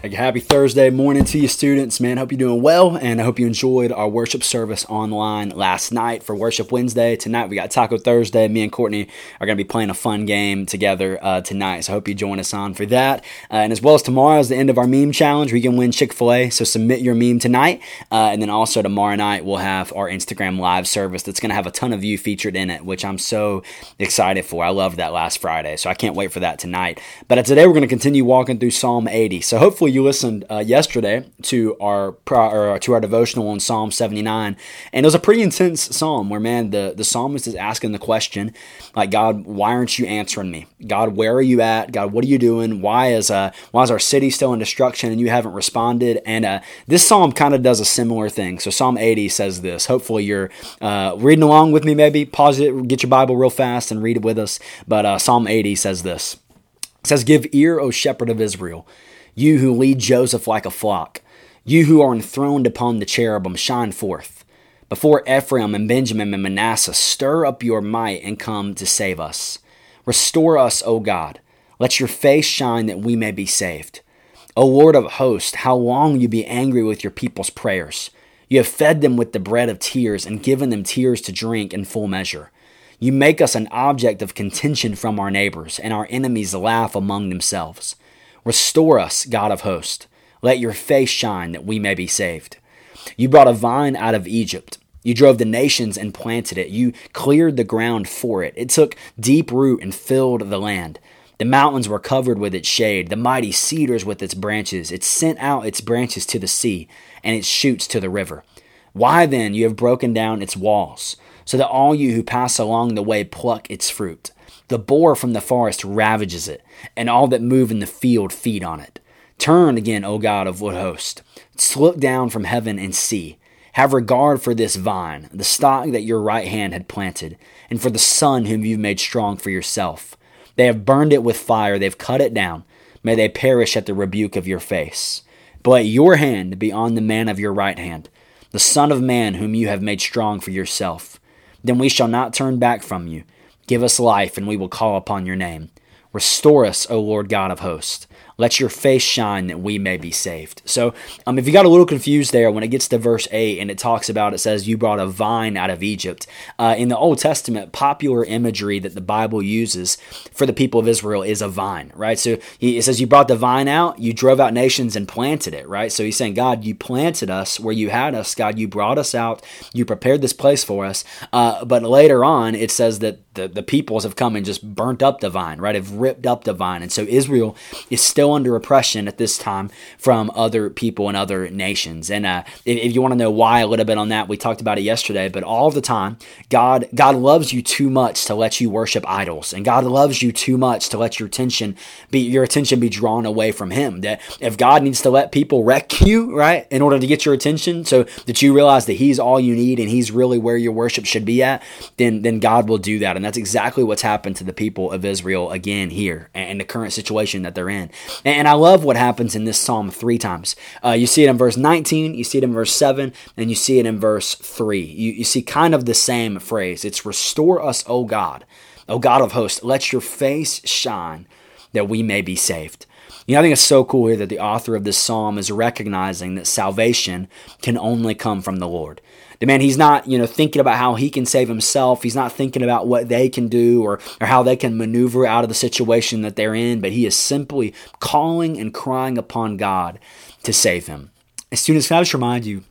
Happy Thursday morning to you, students. Man, hope you're doing well, and I hope you enjoyed our worship service online last night for Worship Wednesday. Tonight we got Taco Thursday. Me and Courtney are going to be playing a fun game together uh, tonight, so I hope you join us on for that. Uh, and as well as tomorrow is the end of our meme challenge. We can win Chick Fil A, so submit your meme tonight, uh, and then also tomorrow night we'll have our Instagram live service that's going to have a ton of you featured in it, which I'm so excited for. I loved that last Friday, so I can't wait for that tonight. But today we're going to continue walking through Psalm 80. So hopefully you listened uh, yesterday to our or to our devotional on Psalm 79, and it was a pretty intense psalm where man the the psalmist is asking the question like God, why aren't you answering me? God, where are you at? God, what are you doing? Why is uh why is our city still in destruction and you haven't responded? And uh, this psalm kind of does a similar thing. So Psalm 80 says this. Hopefully you're uh, reading along with me. Maybe pause it, get your Bible real fast and read it with us. But uh, Psalm 80 says this. It says, Give ear, O shepherd of Israel you who lead Joseph like a flock, you who are enthroned upon the cherubim, shine forth. Before Ephraim and Benjamin and Manasseh, stir up your might and come to save us. Restore us, O God. Let your face shine that we may be saved. O Lord of hosts, how long will you be angry with your people's prayers? You have fed them with the bread of tears and given them tears to drink in full measure. You make us an object of contention from our neighbors, and our enemies laugh among themselves. Restore us, God of hosts. Let your face shine that we may be saved. You brought a vine out of Egypt. You drove the nations and planted it. You cleared the ground for it. It took deep root and filled the land. The mountains were covered with its shade, the mighty cedars with its branches. It sent out its branches to the sea and its shoots to the river. Why then you have broken down its walls, so that all you who pass along the way pluck its fruit? The boar from the forest ravages it, and all that move in the field feed on it. Turn again, O God of wood host. Look down from heaven and see. Have regard for this vine, the stock that your right hand had planted, and for the son whom you've made strong for yourself. They have burned it with fire, they've cut it down. May they perish at the rebuke of your face. But let your hand be on the man of your right hand, the Son of Man whom you have made strong for yourself. Then we shall not turn back from you. Give us life, and we will call upon your name. Restore us, O Lord God of hosts. Let your face shine that we may be saved. So, um, if you got a little confused there, when it gets to verse 8 and it talks about, it says, You brought a vine out of Egypt. Uh, in the Old Testament, popular imagery that the Bible uses for the people of Israel is a vine, right? So, he, it says, You brought the vine out, you drove out nations and planted it, right? So, he's saying, God, you planted us where you had us. God, you brought us out, you prepared this place for us. Uh, but later on, it says that the, the peoples have come and just burnt up the vine, right? Have ripped up the vine. And so Israel is still under oppression at this time from other people and other nations. And uh, if, if, you want to know why a little bit on that, we talked about it yesterday, but all the time, God, God loves you too much to let you worship idols. And God loves you too much to let your attention be, your attention be drawn away from him. That if God needs to let people wreck you, right, in order to get your attention so that you realize that he's all you need and he's really where your worship should be at, then, then God will do that. And that's exactly what's happened to the people of Israel again here and the current situation that they're in. And I love what happens in this psalm three times. Uh, you see it in verse 19, you see it in verse 7, and you see it in verse 3. You, you see kind of the same phrase. It's restore us, O God, O God of hosts, let your face shine that we may be saved. You know, I think it's so cool here that the author of this psalm is recognizing that salvation can only come from the Lord. The man, he's not, you know, thinking about how he can save himself. He's not thinking about what they can do or, or how they can maneuver out of the situation that they're in, but he is simply calling and crying upon God to save him. As soon as can I just remind you,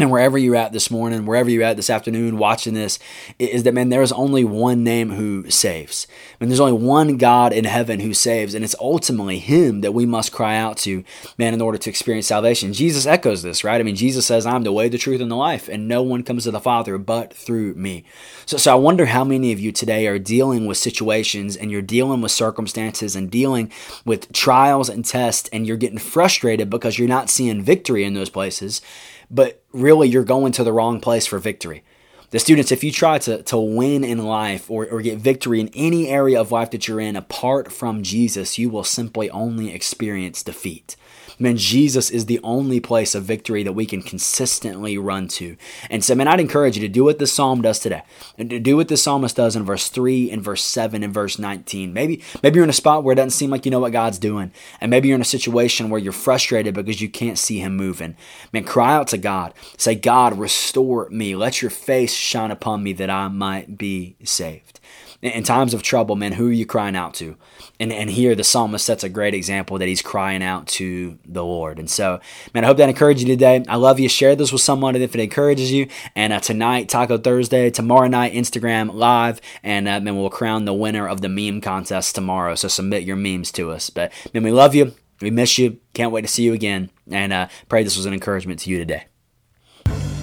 and wherever you're at this morning, wherever you're at this afternoon watching this, is that, man, there is only one name who saves. I mean, there's only one God in heaven who saves, and it's ultimately Him that we must cry out to, man, in order to experience salvation. Jesus echoes this, right? I mean, Jesus says, I'm the way, the truth, and the life, and no one comes to the Father but through me. So, so I wonder how many of you today are dealing with situations and you're dealing with circumstances and dealing with trials and tests, and you're getting frustrated because you're not seeing victory in those places but really you're going to the wrong place for victory. The students, if you try to, to win in life or, or get victory in any area of life that you're in apart from Jesus, you will simply only experience defeat. Man, Jesus is the only place of victory that we can consistently run to. And so, man, I'd encourage you to do what the psalm does today. And to do what the psalmist does in verse 3 and verse 7 and verse 19. Maybe, maybe you're in a spot where it doesn't seem like you know what God's doing. And maybe you're in a situation where you're frustrated because you can't see him moving. Man, cry out to God. Say, God, restore me. Let your face shine upon me that I might be saved in times of trouble, man, who are you crying out to? And and here the psalmist sets a great example that he's crying out to the Lord. And so, man, I hope that encouraged you today. I love you. Share this with someone if it encourages you. And uh, tonight, Taco Thursday, tomorrow night, Instagram live, and uh, man, we'll crown the winner of the meme contest tomorrow. So submit your memes to us. But man, we love you. We miss you. Can't wait to see you again. And uh, pray this was an encouragement to you today.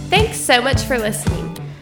Thanks so much for listening.